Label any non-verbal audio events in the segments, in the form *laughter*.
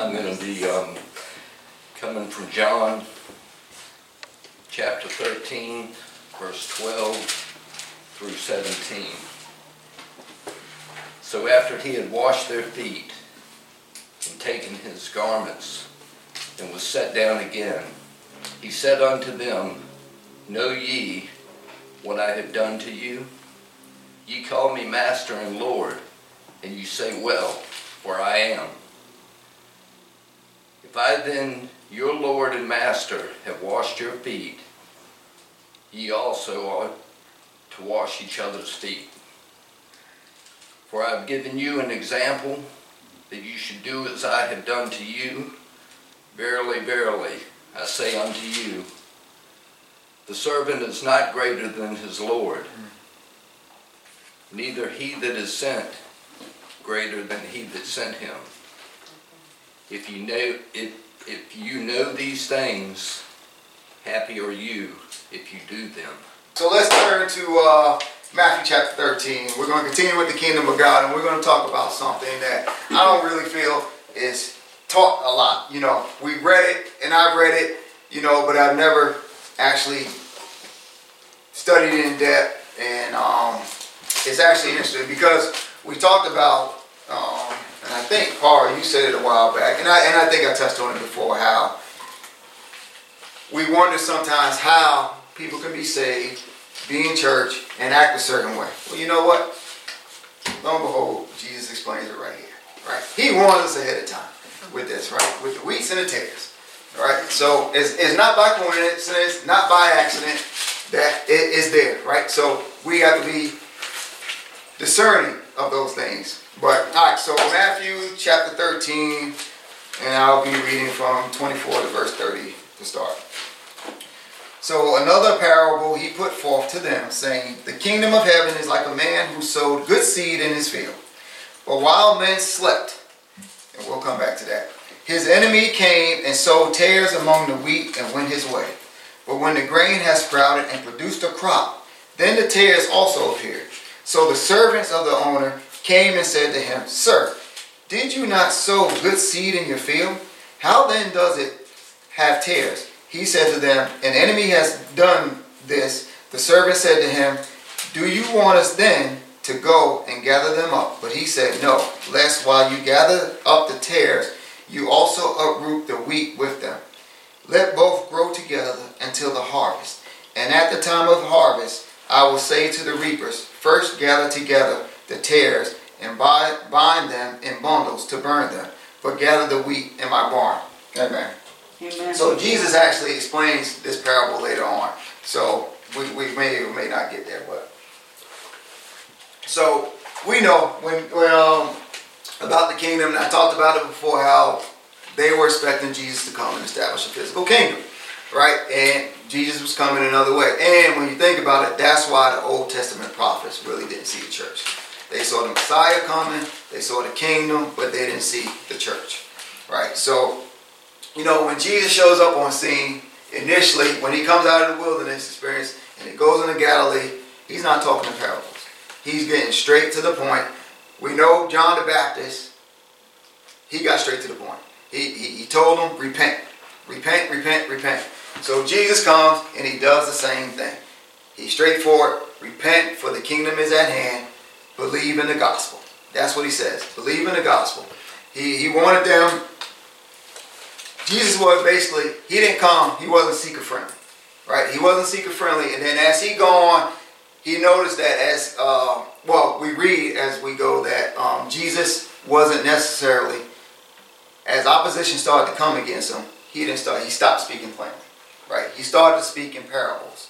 I'm going to be um, coming from John chapter 13, verse 12 through 17. So after he had washed their feet and taken his garments and was set down again, he said unto them, Know ye what I have done to you? Ye call me Master and Lord, and you say, Well, for I am. If I then, your Lord and Master, have washed your feet, ye also ought to wash each other's feet. For I have given you an example that you should do as I have done to you. Verily, verily, I say unto you, the servant is not greater than his Lord, neither he that is sent greater than he that sent him. If you know if, if you know these things, happy are you if you do them. So let's turn to uh, Matthew chapter 13. We're going to continue with the kingdom of God, and we're going to talk about something that I don't really feel is taught a lot. You know, we read it, and I've read it, you know, but I've never actually studied in depth, and um, it's actually interesting because we talked about, um, and I think Paul, you said it a while back, and I and I think I touched on it before how we wonder sometimes how people can be saved, be in church, and act a certain way. Well, you know what? Lo and behold, Jesus explains it right here. Right? He warns us ahead of time with this, right? With the wheats and the tares. All right? So it's, it's not by coincidence, not by accident that it is there, right? So we have to be discerning of those things. But all right, so Matthew chapter 13, and I'll be reading from 24 to verse 30 to start. So another parable he put forth to them, saying, The kingdom of heaven is like a man who sowed good seed in his field. But while men slept, and we'll come back to that, his enemy came and sowed tares among the wheat and went his way. But when the grain has sprouted and produced a crop, then the tares also appeared. So the servants of the owner came and said to him, Sir, did you not sow good seed in your field? How then does it have tares? He said to them, An enemy has done this. The servant said to him, Do you want us then to go and gather them up? But he said, No, lest while you gather up the tares, you also uproot the wheat with them. Let both grow together until the harvest. And at the time of harvest, I will say to the reapers, First gather together the tares and bind them in bundles to burn them, but gather the wheat in my barn. Amen. Amen. So Jesus actually explains this parable later on. So we, we may or may not get there, but so we know when, when um, about the kingdom. I talked about it before how they were expecting Jesus to come and establish a physical kingdom, right? And Jesus was coming another way. And when you think about it, that's why the Old Testament prophets really didn't see the church. They saw the Messiah coming, they saw the kingdom, but they didn't see the church, right? So you know, when Jesus shows up on scene, initially, when he comes out of the wilderness experience and he goes into Galilee, he's not talking in parables. He's getting straight to the point. We know John the Baptist, he got straight to the point. He, he, he told them, repent, repent, repent, repent. So Jesus comes and he does the same thing. He's straightforward, repent for the kingdom is at hand, believe in the gospel. That's what he says, believe in the gospel. He, he wanted them Jesus was basically, he didn't come, he wasn't seeker friendly. Right? He wasn't seeker friendly. And then as he go on, he noticed that as, uh, well, we read as we go that um, Jesus wasn't necessarily, as opposition started to come against him, he didn't start, he stopped speaking plainly. Right? He started to speak in parables.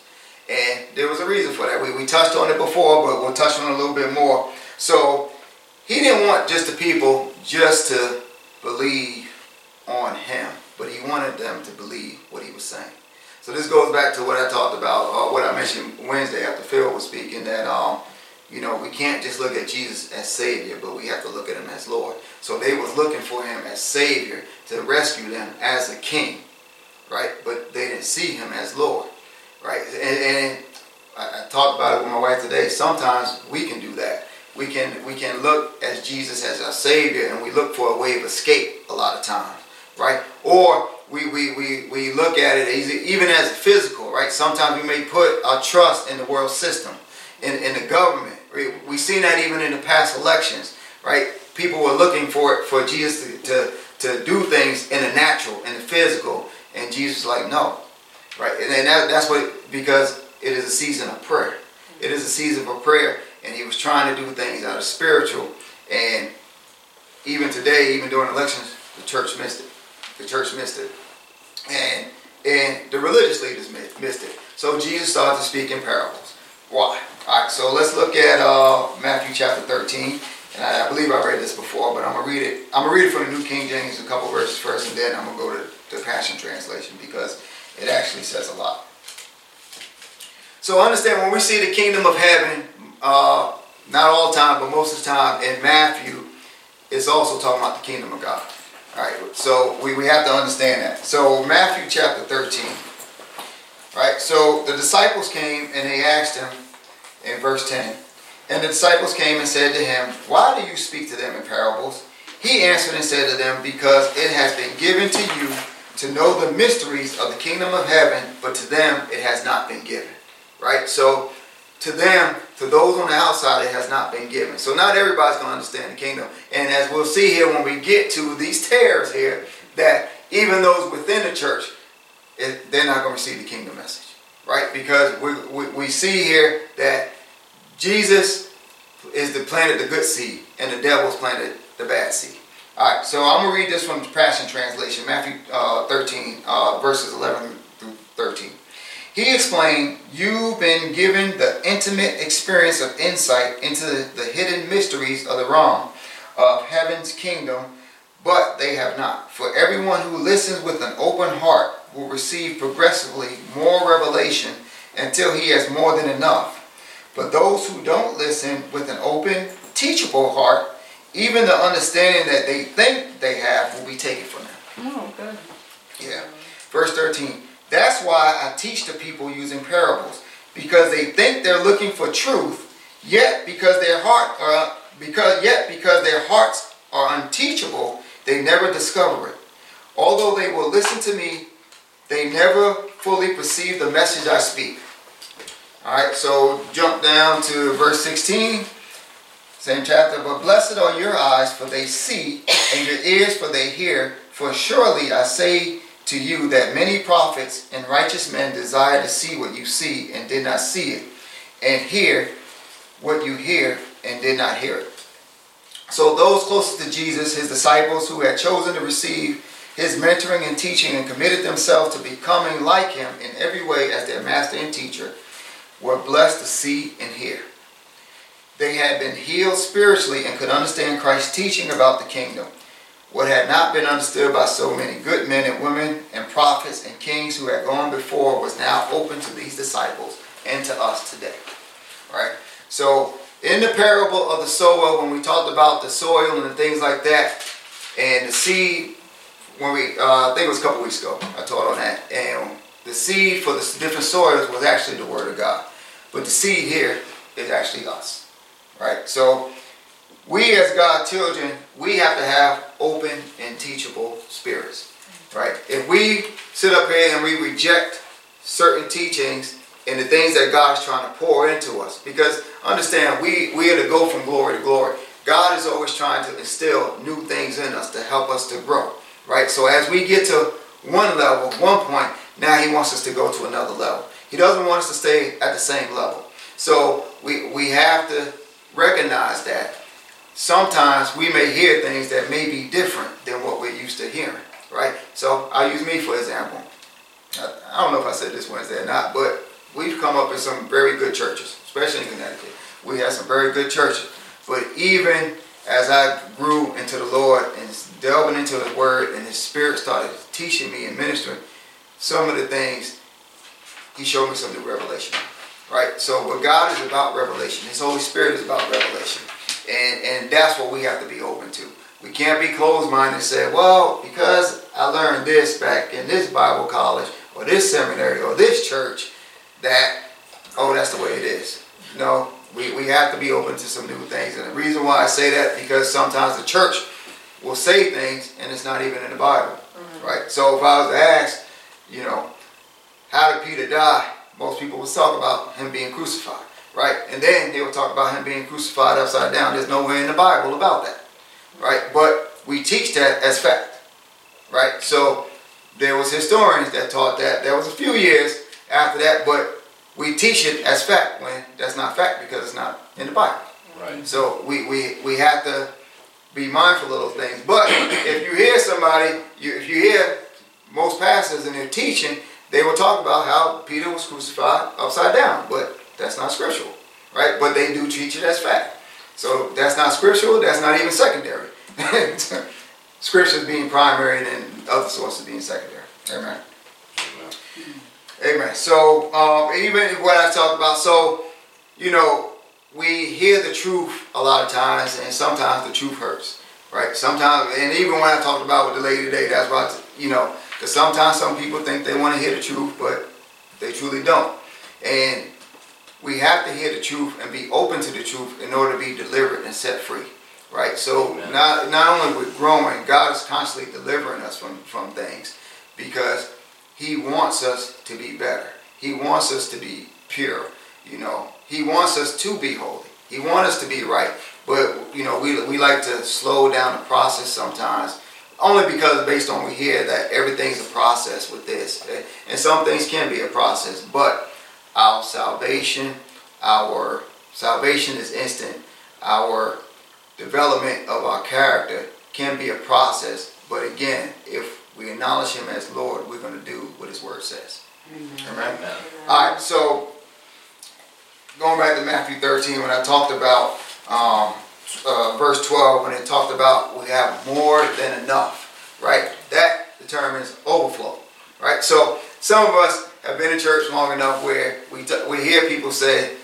And there was a reason for that. We, we touched on it before, but we'll touch on it a little bit more. So he didn't want just the people just to believe on him but he wanted them to believe what he was saying. So this goes back to what I talked about, uh, what I mentioned Wednesday after Phil was speaking, that um, you know we can't just look at Jesus as Savior, but we have to look at him as Lord. So they was looking for him as Savior to rescue them as a King, right? But they didn't see him as Lord, right? And, and I, I talked about it with my wife today. Sometimes we can do that. we can we can look as Jesus as our Savior, and we look for a way of escape a lot of times, right? Or we, we, we, we look at it even as physical, right? Sometimes we may put our trust in the world system, in, in the government. We've seen that even in the past elections, right? People were looking for for Jesus to, to, to do things in the natural, in the physical, and Jesus like, no, right? And that, that's what, because it is a season of prayer. It is a season for prayer, and he was trying to do things out of spiritual, and even today, even during elections, the church missed it. The church missed it. And and the religious leaders missed it. So Jesus started to speak in parables. Why? All right, so let's look at uh, Matthew chapter 13. And I, I, believe I read this before, but I'm to read it. I'm to read it from the New King James, a couple verses first, and then I'm to go to the Passion Translation because it actually says a lot. So understand when we see the kingdom of heaven, uh, not all the time, but most of the time in Matthew, it's also talking about the kingdom of God. All right, so we, we have to understand that. So Matthew chapter 13. Right, so the disciples came and they asked him in verse 10. And the disciples came and said to him, Why do you speak to them in parables? He answered and said to them, Because it has been given to you to know the mysteries of the kingdom of heaven, but to them it has not been given. Right? So to them, to those on the outside, it has not been given. So not everybody's going to understand the kingdom. And as we'll see here when we get to these tares here, that even those within the church, it, they're not going to receive the kingdom message. Right? Because we, we, we see here that Jesus is the planted the good seed and the devil's planted the bad seed. All right, so I'm going to read this from the Passion Translation, Matthew uh, 13, uh, verses 11 through 13. He explained, You've been given the intimate experience of insight into the, the hidden mysteries of the realm of heaven's kingdom, but they have not. For everyone who listens with an open heart will receive progressively more revelation until he has more than enough. But those who don't listen with an open, teachable heart, even the understanding that they think they have will be taken from them. Oh, good. Yeah. Verse 13. That's why I teach the people using parables, because they think they're looking for truth, yet because their heart are because yet because their hearts are unteachable, they never discover it. Although they will listen to me, they never fully perceive the message I speak. All right, so jump down to verse 16, same chapter. But blessed are your eyes, for they see, and your ears, for they hear. For surely I say to you that many prophets and righteous men desire to see what you see and did not see it, and hear what you hear and did not hear it. So those closest to Jesus, his disciples who had chosen to receive his mentoring and teaching and committed themselves to becoming like him in every way as their master and teacher, were blessed to see and hear. They had been healed spiritually and could understand Christ's teaching about the kingdom. What had not been understood by so many good men and women and prophets and kings who had gone before was now open to these disciples and to us today. Right? So, in the parable of the sower, when we talked about the soil and things like that, and the seed, when we, uh, I think it was a couple weeks ago, I taught on that, and the seed for the different soils was actually the Word of God. But the seed here is actually us. Right? So, we as God's children, we have to have open and teachable spirits. Right? If we sit up here and we reject certain teachings and the things that God is trying to pour into us, because understand, we, we are to go from glory to glory. God is always trying to instill new things in us to help us to grow. Right? So as we get to one level, one point, now he wants us to go to another level. He doesn't want us to stay at the same level. So we, we have to recognize that sometimes we may hear things that may be different than what we're used to hearing, right? So I'll use me for example. I don't know if I said this Wednesday or not, but we've come up in some very good churches, especially in Connecticut. We have some very good churches. But even as I grew into the Lord and delving into His Word and His Spirit started teaching me and ministering, some of the things He showed me some new revelation. Right? So but God is about revelation. His Holy Spirit is about revelation. And, and that's what we have to be open to. We can't be closed-minded and say, well, because I learned this back in this Bible college or this seminary or this church, that, oh, that's the way it is. No, we, we have to be open to some new things. And the reason why I say that because sometimes the church will say things and it's not even in the Bible, mm-hmm. right? So if I was to ask, you know, how did Peter die? Most people would talk about him being crucified, right? And then they would talk about him being crucified upside down. There's nowhere in the Bible about that, right? But we teach that as fact, right? So there was historians that taught that. There was a few years after that, but we teach it as fact when that's not fact because it's not in the Bible. Right. So we, we, we have to be mindful of those things. But if you hear somebody, you, if you hear most pastors and they're teaching, they will talk about how Peter was crucified upside down, but that's not scriptural, right? But they do teach it as fact. So that's not scriptural, that's not even secondary. *laughs* Scriptures being primary and other sources being secondary. Amen. Amen. So um, even what I talked about, so you know, we hear the truth a lot of times, and sometimes the truth hurts, right? Sometimes, and even when I talked about with the lady today, that's why you know, because sometimes some people think they want to hear the truth, but they truly don't, and we have to hear the truth and be open to the truth in order to be delivered and set free right? So Amen. not not only we're growing, God is constantly delivering us from from things because He wants us to be better. He wants us to be pure. You know, He wants us to be holy. He wants us to be right. But you know, we we like to slow down the process sometimes. Only because based on we hear that everything's a process with this. And some things can be a process, but our salvation, our salvation is instant. Our development of our character can be a process, but again, if we acknowledge Him as Lord, we're going to do what His Word says. Amen. Amen. All right, so going back to Matthew 13, when I talked about um, uh, verse 12, when it talked about we have more than enough, right? That determines overflow, right? So some of us have been in church long enough where we, we hear people say,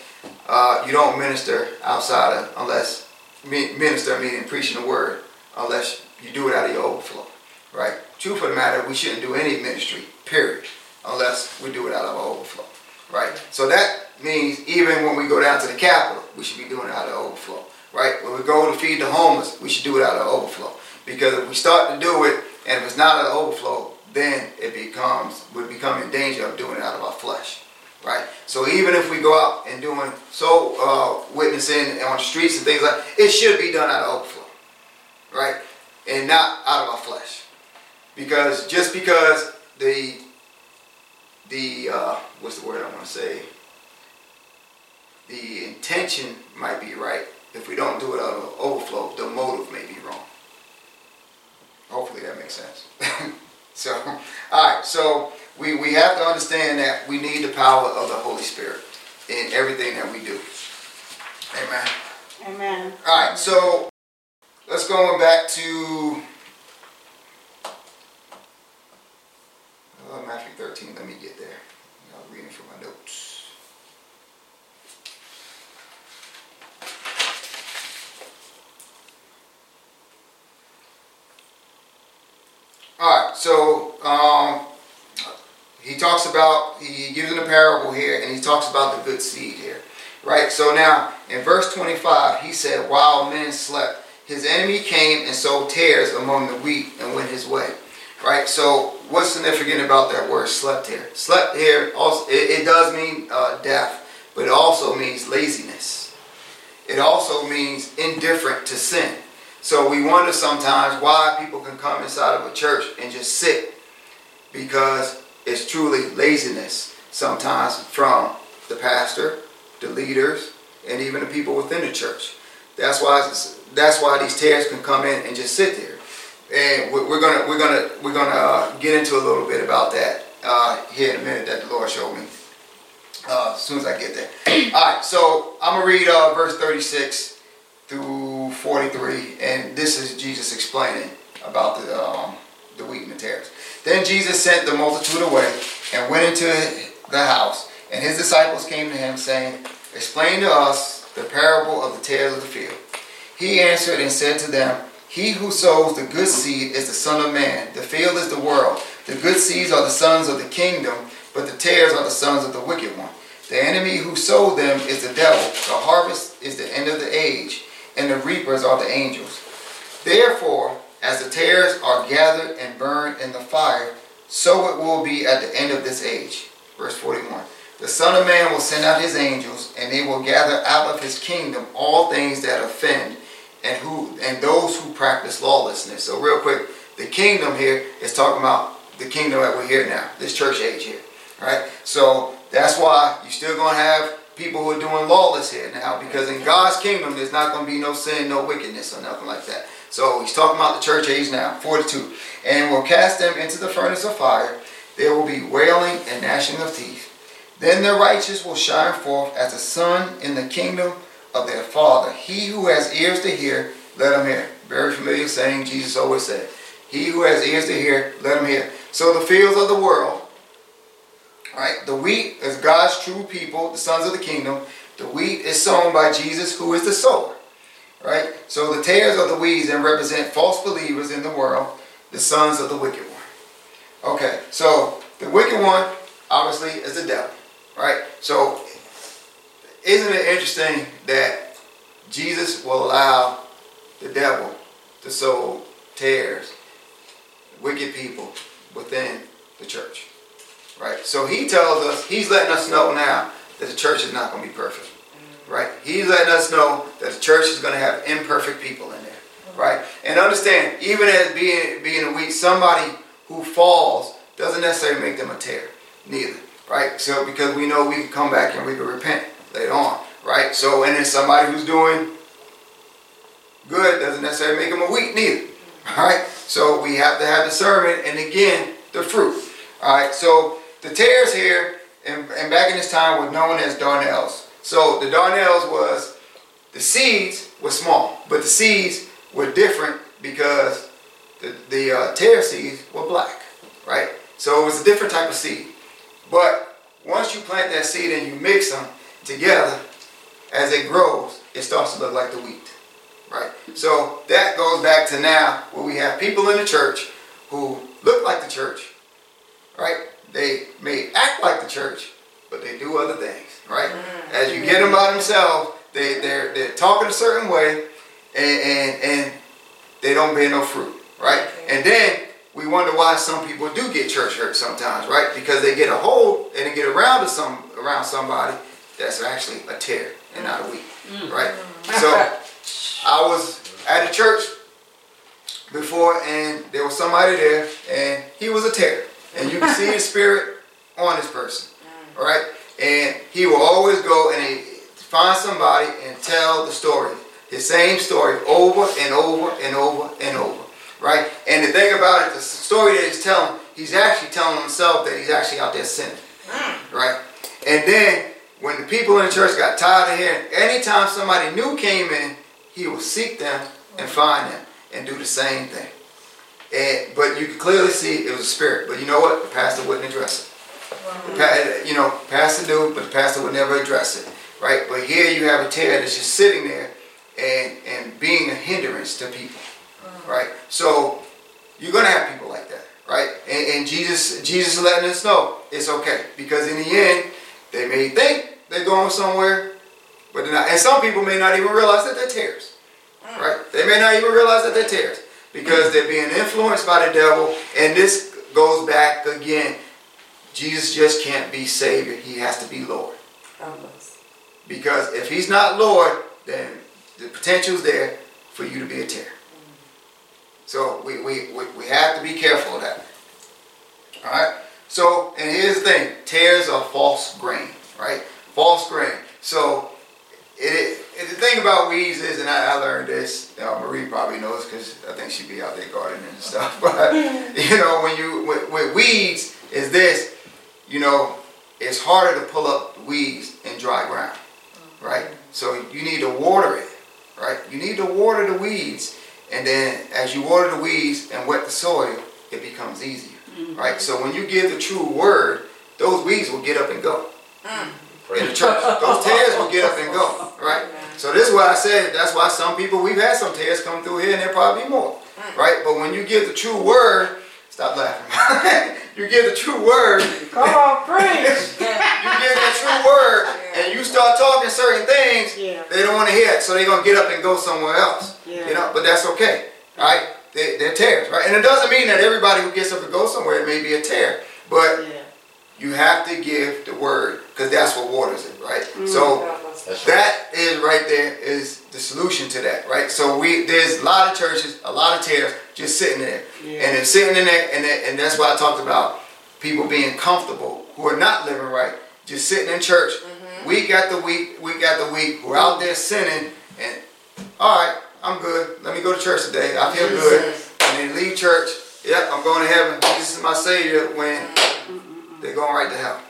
uh, you don't minister outside of, unless minister, meaning preaching the word, unless you do it out of your overflow, right? Truth of the matter, we shouldn't do any ministry, period, unless we do it out of our overflow, right? So that means even when we go down to the Capitol, we should be doing it out of overflow, right? When we go to feed the homeless, we should do it out of overflow. Because if we start to do it and if it's not of overflow, then it becomes, we become in danger of doing it out of our flesh right? So even if we go out and doing so uh, witnessing on the streets and things like, it should be done out of overflow, right? And not out of our flesh, because just because the the uh, what's the word I want to say, the intention might be right. If we don't do it out of overflow, the motive may be wrong. Hopefully that makes sense. *laughs* so, all right, so we, we have to understand that we need the power of the Holy Spirit in everything that we do. Amen. Amen. All right, so let's go back to uh, Matthew 13. Let me get there. I'm reading from my notes. All right, so um, he talks about, he gives in a parable here, and he talks about the good seed here. Right? So now, in verse 25, he said, While men slept, his enemy came and sowed tares among the wheat and went his way. Right? So, what's significant about that word slept here? Slept here, also, it, it does mean uh, death, but it also means laziness. It also means indifferent to sin. So we wonder sometimes why people can come inside of a church and just sit because it's truly laziness sometimes from the pastor, the leaders, and even the people within the church. That's why that's why these tares can come in and just sit there. And we're gonna we're gonna we're gonna uh, get into a little bit about that uh, here in a minute that the Lord showed me. Uh, as soon as I get there. *clears throat* All right, so I'm gonna read uh, verse 36 through 43, and this is Jesus explaining about the um, the wheat and the tares. Then Jesus sent the multitude away and went into the house, and his disciples came to him, saying, Explain to us the parable of the tares of the field. He answered and said to them, He who sows the good seed is the Son of Man. The field is the world. The good seeds are the sons of the kingdom, but the tares are the sons of the wicked one. The enemy who sowed them is the devil. The harvest is the end of the age, and the reapers are the angels. Therefore, as the tares are gathered and burned in the fire, so it will be at the end of this age. Verse 41. The Son of Man will send out his angels, and they will gather out of his kingdom all things that offend, and who and those who practice lawlessness. So real quick, the kingdom here is talking about the kingdom that we're here now, this church age here. Right? So that's why you're still gonna have people who are doing lawless here now, because in God's kingdom there's not gonna be no sin, no wickedness, or nothing like that. So he's talking about the church age now, 42. And will cast them into the furnace of fire. There will be wailing and gnashing of teeth. Then the righteous will shine forth as the sun in the kingdom of their Father. He who has ears to hear, let him hear. Very familiar saying Jesus always said. He who has ears to hear, let him hear. So the fields of the world, right? The wheat is God's true people, the sons of the kingdom. The wheat is sown by Jesus, who is the sower, right? So the tares of the weeds then represent false believers in the world, the sons of the wicked one. Okay, so the wicked one obviously is the devil, right? So isn't it interesting that Jesus will allow the devil to sow tares, wicked people within the church? Right? So he tells us, he's letting us know now that the church is not going to be perfect. Mm. Right? He's letting us know that the church is going to have imperfect people in there. Mm. Right? And understand, even as being being a weak, somebody who falls doesn't necessarily make them a tare. Neither. Right? So because we know we can come back and we can repent later on. Right? So and then somebody who's doing good doesn't necessarily make them a weak neither. Mm. All right? So we have to have the discernment and again the fruit. All right? So the tares here, and, and back in this time, were known as darnels. So the darnels was, the seeds were small, but the seeds were different because the, the uh, tare seeds were black, right? So it was a different type of seed. But once you plant that seed and you mix them together, as it grows, it starts to look like the wheat, right? So that goes back to now where we have people in the church who look like the church, right? They may act like the church, but they do other things, right? Mm-hmm. As you get them by themselves, they, they're, they're talking a certain way and, and, and they don't bear no fruit, right? And then we wonder why some people do get church hurt sometimes, right? Because they get a hold and they get around to some around somebody that's actually a tare and not a wheat, mm-hmm. right? So *laughs* I was at a church before and there was somebody there and he was a tare and you can see his spirit on this person. All right, and he will always go and he find somebody and tell the story, his same story over and over and over and over. Right, and the thing about it, the story that he's telling, he's actually telling himself that he's actually out there sinning. Right, and then when the people in the church got tired of hearing, anytime somebody new came in, he will seek them and find them and do the same thing. And, but you could clearly see it was a spirit. But you know what? The pastor wouldn't address it. Wow. you know, pastor knew, but the pastor would never address it. Right? But here you have a tare that's just sitting there and, and being a hindrance to people. Right? So you're gonna have people like that. Right? And, and Jesus Jesus is letting us know it's okay. Because in the end, they may think they're going somewhere, but they're not. And some people may not even realize that they're tares. Mm. Right? They may not even realize that they're tares because they're being influenced by the devil. And this goes back again. Jesus just can't be Savior. He has to be Lord. Because if he's not Lord, then the potential is there for you to be a tare. So we, we, we, we have to be careful of that. Alright? So, and here's the thing. tares are false grain. Right? False grain. So, it, it, the thing about weeds is, and I, I learned this. Uh, Marie probably knows because I think she'd be out there gardening and stuff. *laughs* But *laughs* you know, when you with, with, weeds, is this, you know, it's harder to pull up weeds in dry ground, right? So you need to water it, right? You need to water the weeds, and then as you water the weeds and wet the soil, it becomes easier, mm-hmm. right? So when you give the true word, those weeds will get up and go. Mm in the church. Those tares will get up and go, right? So this is why I said that's why some people we've had some tares come through here, and there probably more, right? But when you give the true word, stop laughing. *laughs* you give the true word, Come on, *laughs* preach. you give that true word, and you start talking certain things, Yeah. they don't want to hear it, so they're gonna get up and go somewhere else. Yeah. You know, but that's okay, right? They, they're tares, right? And it doesn't mean that everybody who gets up to go somewhere it may be a tare, but Yeah. you have to give the word because that's what waters it, right? Mm. So That's right. that is right there is the solution to that, right? So we there's a lot of churches, a lot of tares just sitting there, Yeah. and they're sitting in there, and they- and that's why I talked about people being comfortable who are not living right, just sitting in church week after week, week after week, We're out there sinning, and all right, I'm good. Let me go to church today. I feel good, and then leave church. Yep, I'm going to heaven. Jesus is my savior. When they're going right to hell.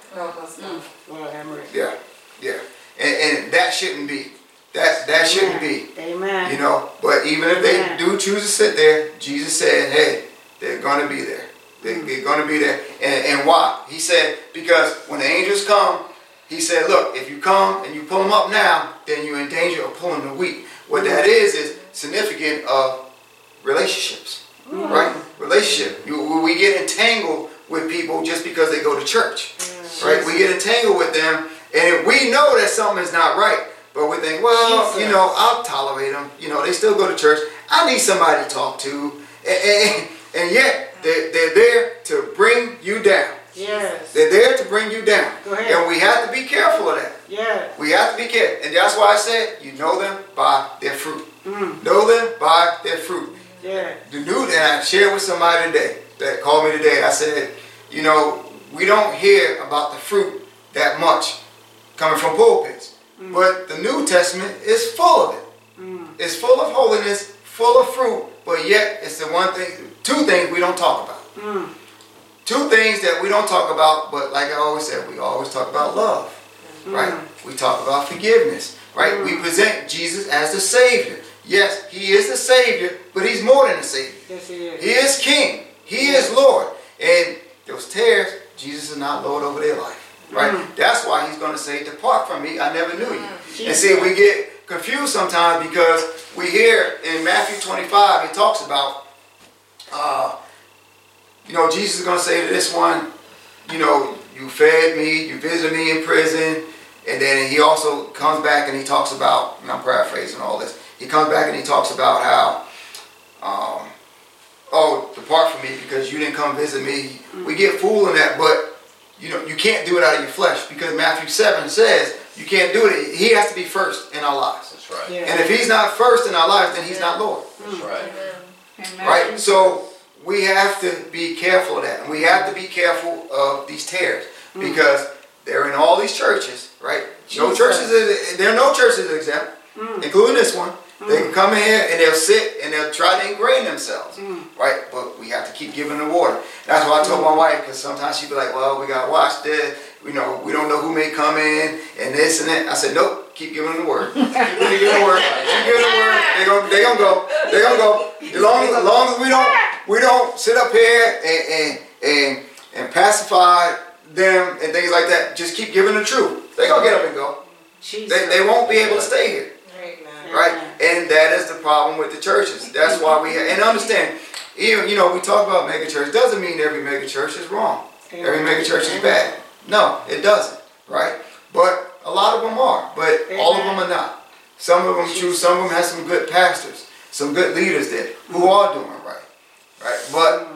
Lord have mercy. Yeah, yeah, and, and that shouldn't be. That that shouldn't be. Amen. You know, but even if they Amen. do choose to sit there, Jesus said, hey, they're going to be there. They, Mm. They're going to be there. And, and why? He said, because when the angels come, he said, look, if you come and you pull them up now, then you're in danger of pulling the weak. What that is, is significant of relationships, Mm. right? Relationship. You, we get entangled with people just because they go to church, right? We get entangled with them, and if we know that something is not right. But we think, well, you know, I'll tolerate them. You know, they still go to church. I need somebody to talk to. And, and, and yet, they're, they're there to bring you down. Yes. They're there to bring you down. Go ahead. And we have to be careful of that. Yes. We have to be careful. And that's why I said, you know them by their fruit. Mm. Know them by their fruit. Yeah. The new, and I shared with somebody today that called me today. I said, you know, we don't hear about the fruit that much coming from pulpits. But the New Testament is full of it. Mm. It's full of holiness, full of fruit, but yet it's the one thing, two things we don't talk about. Mm. Two things that we don't talk about, but like I always said, we always talk about love, right? We talk about forgiveness, right? We present Jesus as the Savior. Yes, He is the Savior, but He's more than a Savior. Yes, he is. He is King. He is Lord. And those tares, Jesus is not Lord over their life. Right? That's why he's going to say, Depart from me, I never knew you. And see, we get confused sometimes because we hear in Matthew 25, it talks about, uh, you know, Jesus is going to say to this one, you know, you fed me, you visited me in prison. And then he also comes back and he talks about, and I'm paraphrasing all this, he comes back and he talks about how, um, oh, depart from me because you didn't come visit me. We get fooled in that, but you know, you can't do it out of your flesh because Matthew 7 says you can't do it. He has to be first in our lives. That's right. Yeah. And if he's not first in our lives, then he's not Lord. That's right. Right? So we have to be careful of that. And we have to be careful of these tares mm. because they're in all these churches, right? No Jesus. churches, there are no churches exempt, mm. including this one. They can come in here and they'll sit and they'll try to ingrain themselves, mm. right? But we have to keep giving the water. That's why I told my mm. wife because sometimes she'd be like, "Well, we got to watch this. You know, we don't know who may come in and this and that." I said, "Nope, keep giving them the word. *laughs* Keep giving the word. Keep giving the word. They gonna, they gonna go. They gonna go. As long as, as long as we don't, we don't sit up here and and and, and pacify them and things like that. Just keep giving the truth. They gonna get up and go. Jesus. They, they won't be able to stay here." Right? And that is the problem with the churches. That's why we have, and understand. Even you know we talk about mega church doesn't mean every mega church is wrong. Every mega church is bad. No, it doesn't. Right? But a lot of them are. But all of them are not. Some of them choose. Some of them have some good pastors, some good leaders there who are doing right. Right? But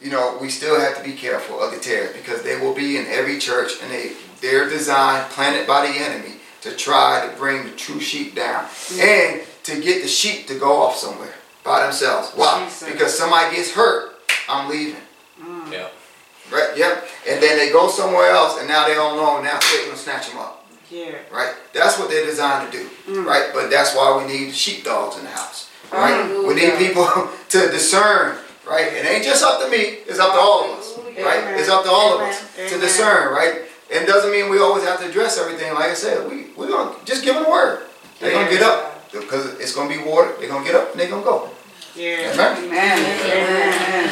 you know we still have to be careful of the tares because they will be in every church and they they're designed planted by the enemy to try to bring the true sheep down mm. and to get the sheep to go off somewhere by themselves. Why? Jesus. Because somebody gets hurt, I'm leaving. Mm. Yeah. Right? Yep. And then they go somewhere else and now they don't know. Now Satan will snatch them up. Yeah. Right? That's what they're designed to do. Mm. Right? But that's why we need sheepdogs in the house. Right? We need people *laughs* to discern. Right? It ain't just up to me. It's up to all of us. Right? Amen. It's up to all of Amen. us to discern. Right? It doesn't mean we always have to address everything. Like I said, we we're gonna just give them a word. They're gonna get up because it's gonna be water. They're gonna get up and they're gonna go. Yeah. Amen. Amen.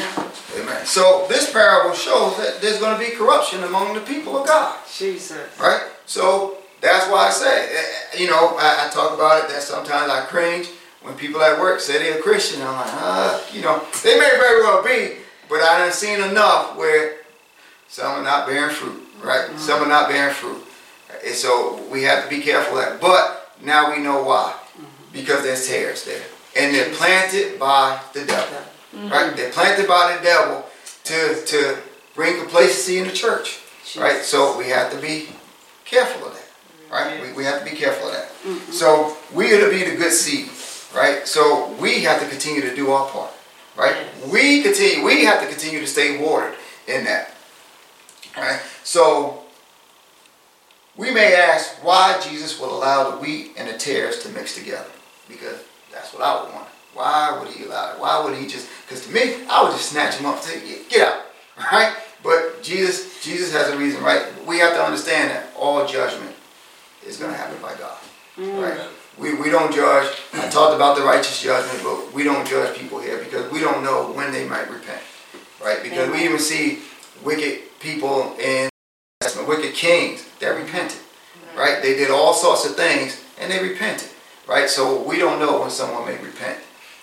Amen. So this parable shows that there's gonna be corruption among the people of God. Jesus. Right? So that's why I say, eh, you know, I, I talk about it that sometimes I cringe when people at work say they're a Christian. I'm like, uh, you know, they may very well be, but I done seen enough where Some are not bearing fruit, right? Some are not bearing fruit. And so we have to be careful of that. But now we know why. Mm-hmm. Because there's tares there. And they're planted by the devil. Right? Mm-hmm. They're planted by the devil to, to bring complacency in the church. Right? So we have to be careful of that. Right? We, we have to be careful of that. Mm-hmm. So we are to be the good seed. Right? So we have to continue to do our part. Right? We continue we have to continue to stay watered in that. Right? So we may ask why Jesus will allow the wheat and the tares to mix together. Because that's what I would want. Why would he allow it? Why would he just because to me, I would just snatch him up and say, get out. Right? But Jesus, Jesus has a reason, right? We have to understand that all judgment is gonna happen by God. Mm. Right? We, we don't judge. I talked about the righteous judgment, but we don't judge people here because we don't know when they might repent. Right? Because we even see wicked people in wicked kings that repented. Right? They did all sorts of things and they repented. Right? So we don't know when someone may repent.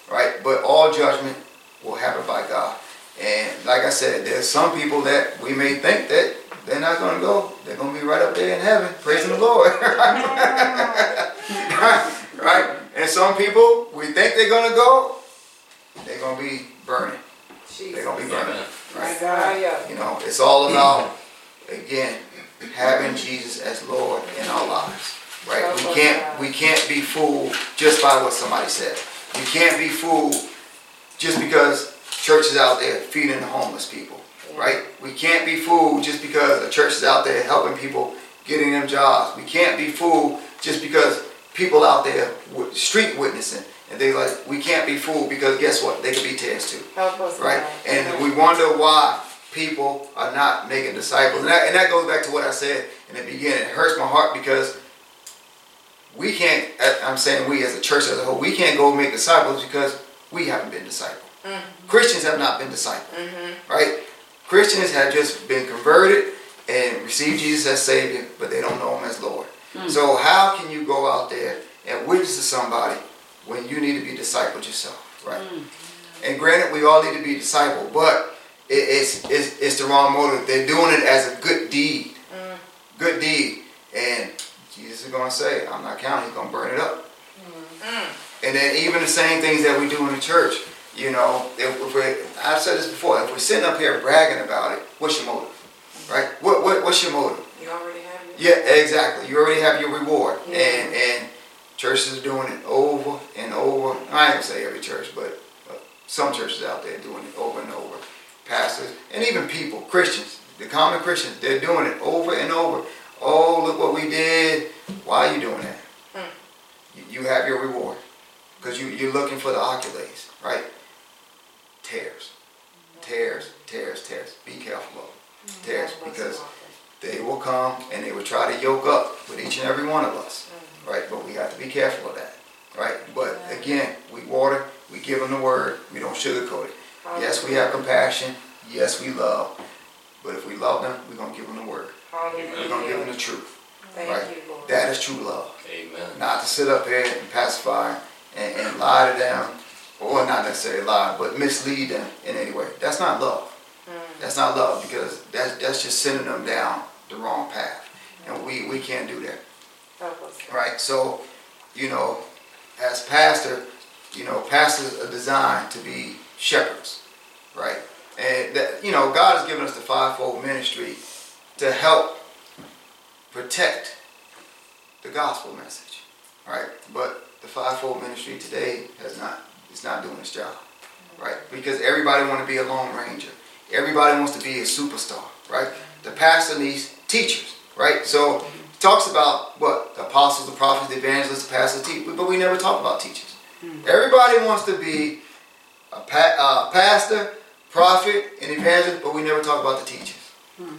Right? But all judgment will happen by God. And like I said, there's some people that we may think that they're not going to go. They're going to be right up there in heaven, praising the Lord. *laughs* right? right? And some people, we think they're going to go. They're going to be burning. They're going to be burning. My Right? God. You know, it's all about, again, having Jesus as Lord in our lives. Right? We can't we can't be fooled just by what somebody said. We can't be fooled just because church is out there feeding the homeless people. Right? We can't be fooled just because the church is out there helping people getting them jobs. We can't be fooled just because people out there street witnessing and they like we can't be fooled because guess what? They could be tares too right? And we wonder why people are not making disciples. And that, and that goes back to what I said in the beginning. It hurts my heart because we can't, uh, I'm saying we as a church as a whole, we can't go make disciples because we haven't been discipled. Christians have not been discipled, right? Christians have just been converted and received Jesus as Savior, but they don't know Him as Lord. Hmm. So how can you go out there and witness to somebody when you need to be discipled yourself, right? Hmm. And granted, we all need to be discipled, but it, it's, it's it's the wrong motive. They're doing it as a good deed, hmm. good deed, and Jesus is going to say, "I'm not counting. He's going to burn it up." And then even the same things that we do in the church, you know, if, if I've said this before, if we're sitting up here bragging about it, what's your motive, right? What, what what's your motive? You already. Yeah, exactly. You already have your reward, Yeah. and and churches are doing it over and over. I ain't say every church, but some churches out there doing it over and over. Pastors and even people, Christians, the common Christians, they're doing it over and over. Oh, look what we did. Why are you doing that? You, you have your reward because you you're looking for the accolades, right? Tares, tares, tares, tares. Be careful of them. tares because they will come and they will try to yoke up with each and every one of us, mm-hmm. right? But we have to be careful of that, right? But again, we water, we give them the word, we don't sugarcoat it. Yes, we have compassion, yes, we love, but if we love them, we're gonna give them the word. We're gonna give them the truth, Thank right? you, Lord. That is true love. Amen. Not to sit up here and pacify and, and lie to them, or not necessarily lie, but mislead them in any way. That's not love. That's not love because that's that's just sending them down the wrong path, and we we can't do that, right? So, you know, as pastor, you know, pastors are designed to be shepherds, right? And that you know, God has given us the fivefold ministry to help protect the gospel message, right? But the fivefold ministry today has not, it's not doing its job, right? Because everybody want to be a lone ranger. Everybody wants to be a superstar, right? The pastor needs teachers, right? So it talks about what the apostles, the prophets, the evangelists, the pastors, teach, but we never talk about teachers. Everybody wants to be a pa- uh, pastor, prophet, and evangelist, but we never talk about the teachers,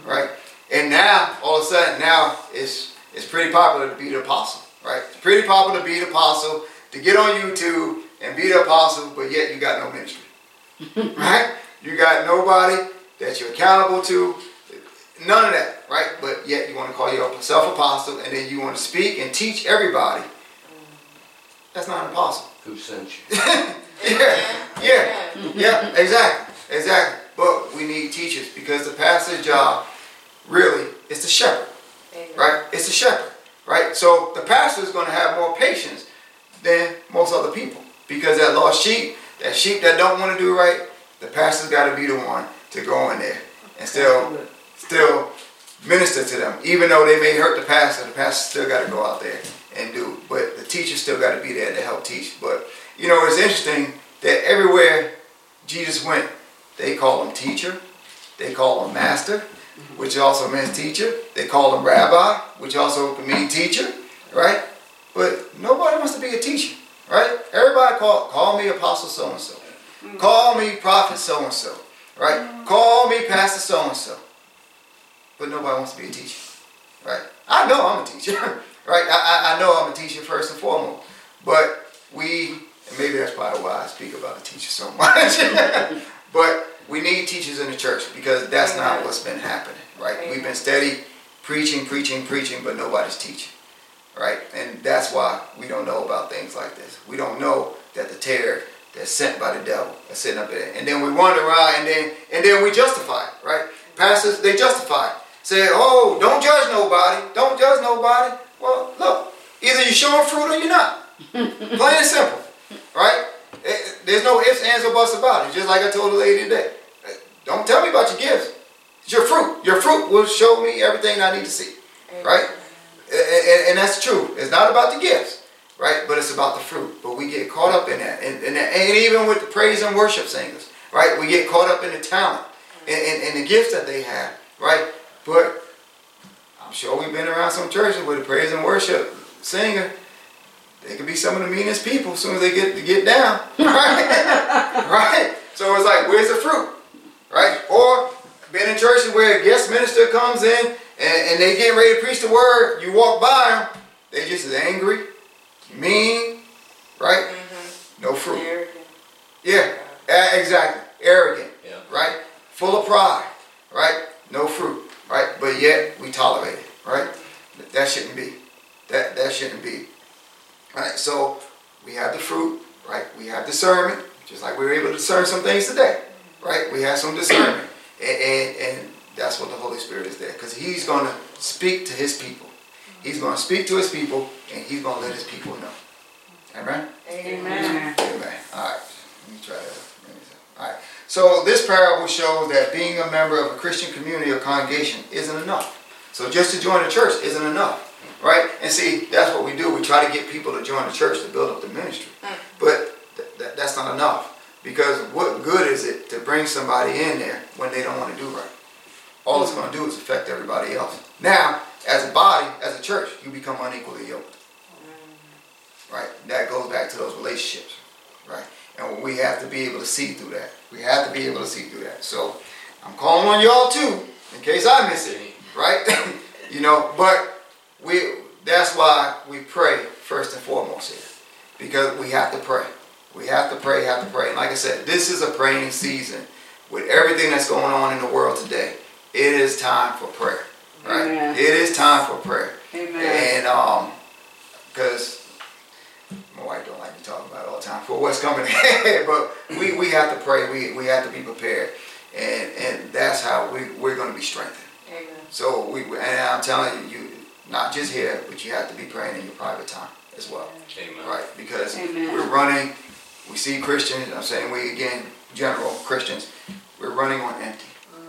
right? And now, all of a sudden, now it's it's pretty popular to be the apostle, right? It's pretty popular to be the apostle, to get on YouTube and be the apostle, but yet you got no ministry, *laughs* right? You got nobody that you're accountable to, none of that, right? But yet you want to call yourself apostle, and then you want to speak and teach everybody. That's not an apostle. Who sent you? *laughs* Yeah, yeah, yeah, exactly, exactly. But we need teachers because the pastor's job really is the shepherd, right? It's the shepherd, right? So the pastor is going to have more patience than most other people because that lost sheep, that sheep that don't want to do right, the pastor's got to be the one to go in there and still, still minister to them. Even though they may hurt the pastor, the pastor still got to go out there and do. But the teacher still got to be there to help teach. But you know, it's interesting that everywhere Jesus went, they call him teacher, they call him master, which also means teacher. They call him rabbi, which also can mean teacher, right? But nobody wants to be a teacher, right? Everybody call call me apostle so and so, call me prophet so and so, right? Call me pastor so and so. But nobody wants to be a teacher, right? I know I'm a teacher, *laughs* right? I, I, I know I'm a teacher first and foremost. But we, and maybe that's probably why I speak about a teacher so *laughs* much. but we need teachers in the church because that's not what's been happening, right? Amen. We've been steady preaching, preaching, preaching, but nobody's teaching, right? And that's why we don't know about things like this. We don't know that the tare that's sent by the devil is sitting up there. And then we wander around and then and then we justify it, right? Pastors, they justify it. Say, oh, don't judge nobody. Don't judge nobody. Well, look, either you're showing fruit or you're not. *laughs* Plain and simple, right? Eh, eh, There's no ifs, ands, or buts about it. Just like I told the lady today. Eh, Don't tell me about your gifts. It's your fruit. Your fruit will show me everything I need to see, right? And, and- and that's true. It's not about the gifts, right? But it's about the fruit. But we get caught up in that. And, and, and even with the praise and worship singers, right? We get caught up in the talent and, and, and the gifts that they have, right? But I'm sure we've been around some churches where the praise and worship singer, they could be some of the meanest people as soon as they get to get down, *laughs* right? right? So it's like, where's the fruit, right? Or been in churches where a guest minister comes in and, and they get ready to preach the word, you walk by them, they just angry, mean, right? Mm-hmm. No fruit. Yeah, uh, e- exactly. Arrogant, Yeah. right? Full of pride, right? No fruit, right? But yet we tolerate it, right? Mm-hmm. That shouldn't be. That that shouldn't be. Right? So we have the fruit, right? We have discernment, just like we were able to discern some things today, mm-hmm. right? We have some discernment, and and, and that's what the Holy Spirit is there, because He's going to speak to His people. He's going to speak to His people, and He's going to let His people know. Amen. Amen. Amen. All right. Let me try that. Let me see. All right. So this parable shows that being a member of a Christian community or congregation isn't enough. So just to join the church isn't enough, right? And see, that's what we do. We try to get people to join the church to build up the ministry, hmm. but th- th- that's not enough because what good is it to bring somebody in there when they don't want to do right? All it's going to do is affect everybody else. Now, as a body, as a church, you become unequally yoked right? That goes back to those relationships, right? And we have to be able to see through that. We have to be able to see through that. So I'm calling on y'all too, in case I miss it, right? *laughs* you know, but we that's why we pray first and foremost here. Because we have to pray. We have to pray, have to pray. And like I said, this is a praying season. With everything that's going on in the world today, it is time for prayer. Right? Amen. It is time for prayer. Amen. And um, because my wife don't like me talking about it all the time for what's coming *laughs* ahead, but we, we have to pray. We, we have to be prepared, and and that's how we we're going to be strengthened. Amen. So we and I'm telling you, you not just here, but you have to be praying in your private time as well, Amen. right? Because Amen. we're running. We see Christians. I'm saying we again, general Christians. We're running on empty.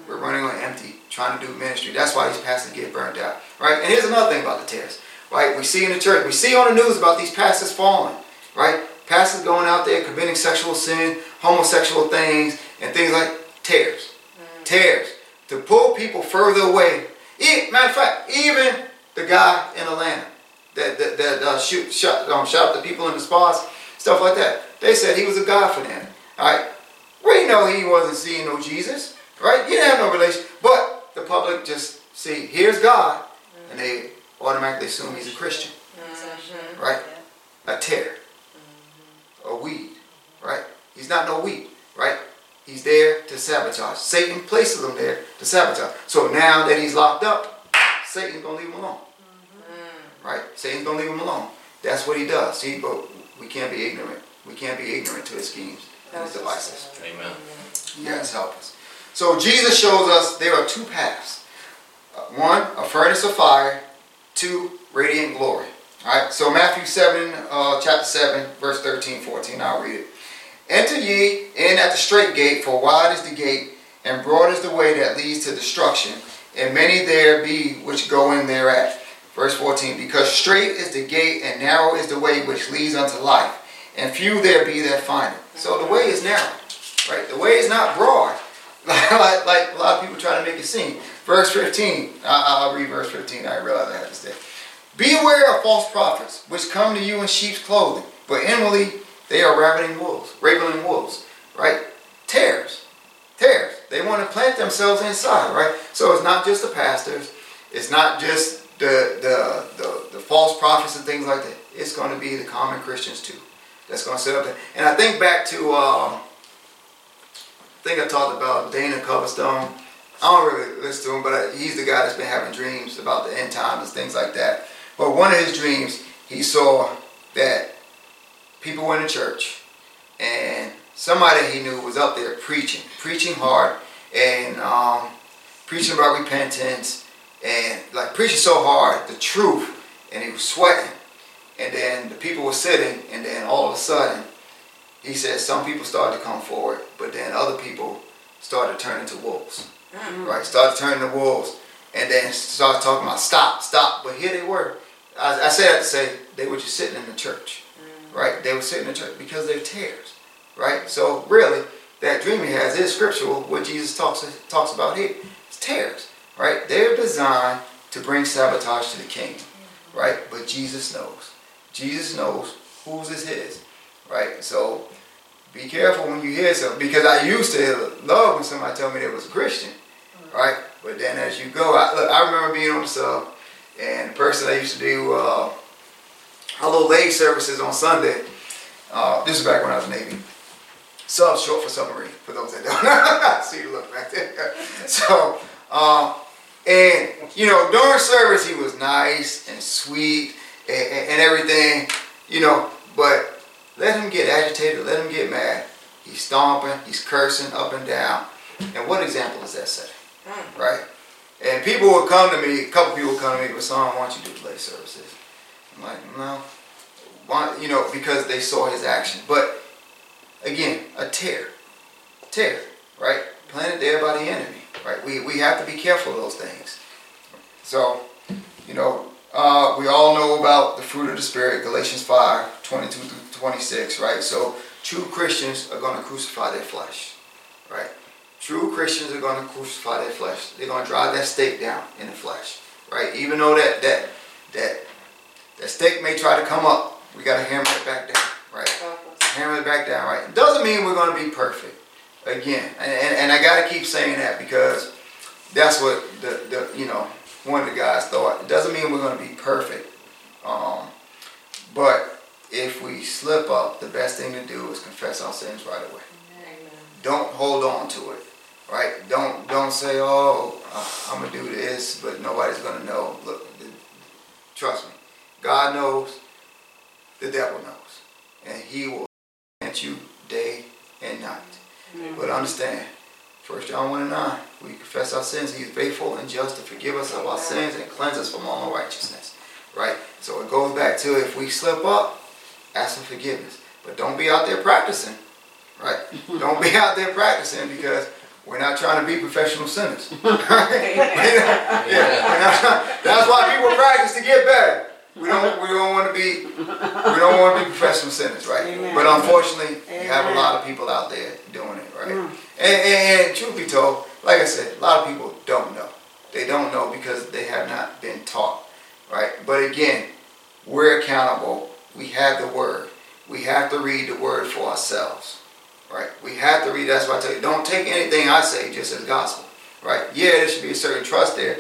We're running on empty, trying to do ministry. That's why these pastors get burnt out, right? And here's another thing about the tares, right? We see in the church, we see on the news about these pastors falling, right? Pastors going out there committing sexual sin, homosexual things, and things like tares, tares to pull people further away. E- matter of fact, even the guy in Atlanta that that, that uh, shoot shot um, shot the people in the spas, stuff like that. They said he was a god for them. All right, we know he wasn't seeing no Jesus, right? He didn't have no relation, but public just see here's God, and they automatically assume he's a Christian, mm-hmm. right? A tare, mm-hmm. a weed, right? He's not no weed, right? He's there to sabotage. Satan places him there to sabotage. So now that he's locked up, Satan's gonna leave him alone. Mm-hmm. Right? Satan's gonna leave him alone. That's what he does. See, but we can't be ignorant. We can't be ignorant to his schemes and his devices. Amen. Yes, help us. So Jesus shows us there are two paths. Uh, One, a furnace of fire. Two, radiant glory. All right. So Matthew seven, uh, chapter seven, verse 13, 14. I'll read it. Enter ye in at the straight gate, for wide is the gate, and broad is the way that leads to destruction, and many there be which go in thereat. Verse 14, because straight is the gate, and narrow is the way which leads unto life, and few there be that find it. So the way is narrow, right? The way is not broad, *laughs* like, like a lot of people trying to make it seem. Verse 15, I, I'll read verse 15, I realize I have to stay. Beware of false prophets, which come to you in sheep's clothing, but inwardly they are ravening wolves, ravening wolves, right? Tares, tares. They want to plant themselves inside, right? So it's not just the pastors, it's not just the the the, the false prophets and things like that. It's going to be the common Christians too. That's going to sit up. And I think back to, um, I think I talked about Dana Coverstone. I don't really listen to him, but he's the guy that's been having dreams about the end times and things like that. But one of his dreams, he saw that people went to church and somebody he knew was up there preaching, preaching hard and um, preaching about repentance and like preaching so hard, the truth, and he was sweating. And then the people were sitting, and then all of a sudden, he said some people started to come forward, but then other people started turning to turn into wolves. Mm-hmm. Right? Started turning to wolves, and then started talking about stop, stop. But here they were. I, I that to say they were just sitting in the church, mm-hmm. right? They were sitting in the church because they're tares, right? So really, that dream he has is scriptural. What Jesus talks talks about here, it's tares, right? They're designed to bring sabotage to the kingdom, mm-hmm. right? But Jesus knows. Jesus knows whose is his, right? So be careful when you hear something because I used to love when somebody told me they was a Christian, right? But then as you go, I, look, I remember being on the sub, and the person that used to do uh, little lay services on Sunday. Uh, this is back when I was Navy. Sub short for submarine, for those that don't know. *laughs* see the look back there. *laughs* So, um, and you know, during service he was nice and sweet and, and, and everything, you know, but let him get agitated, let him get mad. He's stomping, he's cursing up and down. And what example is that setting? Right? And people would come to me, a couple people would come to me, but son, why don't you do play services? I'm like, no. Why, you know, because they saw his action. But again, a tare. Tare, right? Planted there by the enemy. Right? We, we have to be careful of those things. So, you know, uh, we all know about the fruit of the Spirit, Galatians 5, 22 through 26, right? So true Christians are going to crucify their flesh, right? True Christians are going to crucify their flesh. They're going to drive that stake down in the flesh, right? Even though that that that that stake may try to come up, we got to hammer it back down, right? Hammer it back down, right? Doesn't mean we're going to be perfect. Again, and, and, and I got to keep saying that because that's what the, the you know one of the guys thought. It doesn't mean we're going to be perfect, um, but if we slip up, the best thing to do is confess our sins right away. Don't hold on to it, right? Don't don't say, "Oh, I'm gonna do this," but nobody's gonna know. Look, trust me, God knows, the devil knows, and He will at you day and night. But understand, First John 1 and 9, we confess our sins. He is faithful and just to forgive us of our sins and cleanse us from all unrighteousness. Right? So it goes back to if we slip up, ask for forgiveness. But don't be out there practicing. Right? *laughs* don't be out there practicing because we're not trying to be professional sinners. *laughs* Right? yeah, *laughs* we're not trying- that's why people practice to get better. We don't we don't want to be we don't want to be professional sinners, right? Amen. But unfortunately, you have a lot of people out there doing it, right? Mm. And, and, and truth be told, like I said, a lot of people don't know. They don't know because they have not been taught, right? But again, we're accountable. We have the word. We have to read the word for ourselves, right? We have to read. That's why I tell you, don't take anything I say just as gospel, right? Yeah, there should be a certain trust there,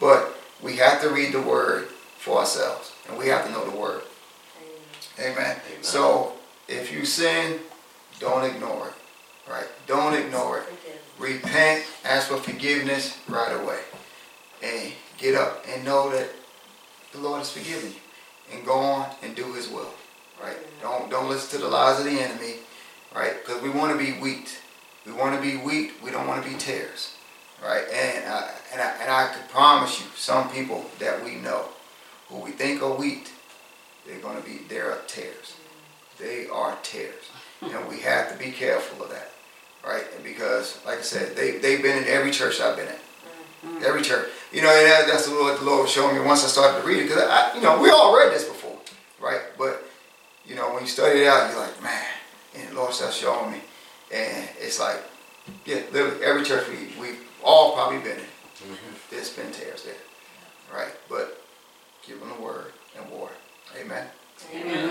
but we have to read the word for ourselves, and we have to know the word. Amen. So if you sin, don't ignore it, right? Don't ignore it. Repent, ask for forgiveness right away, and get up and know that the Lord has forgiven you, and go on and do His will, right? Don't don't listen to the lies of the enemy, right? Because we want to be wheat. We want to be wheat. We don't want to be tares, right? And I, and I, and I can promise you, some people that we know, who we think are wheat, they're gonna be, they're tares. They are tares, and we have to be careful of that, right? And because, like I said, they, they've been in every church I've been in. Mm-hmm. Every church. You know, and that, that's what the Lord was showing me once I started to read it, because I, you know, we all read this before, right? But, you know, when you study it out, you're like, man, and the Lord starts showing me. And it's like, yeah, literally every church we, we've all probably been in, mm-hmm. there's been tares there, right? But give them the word and war. Amen. Amen.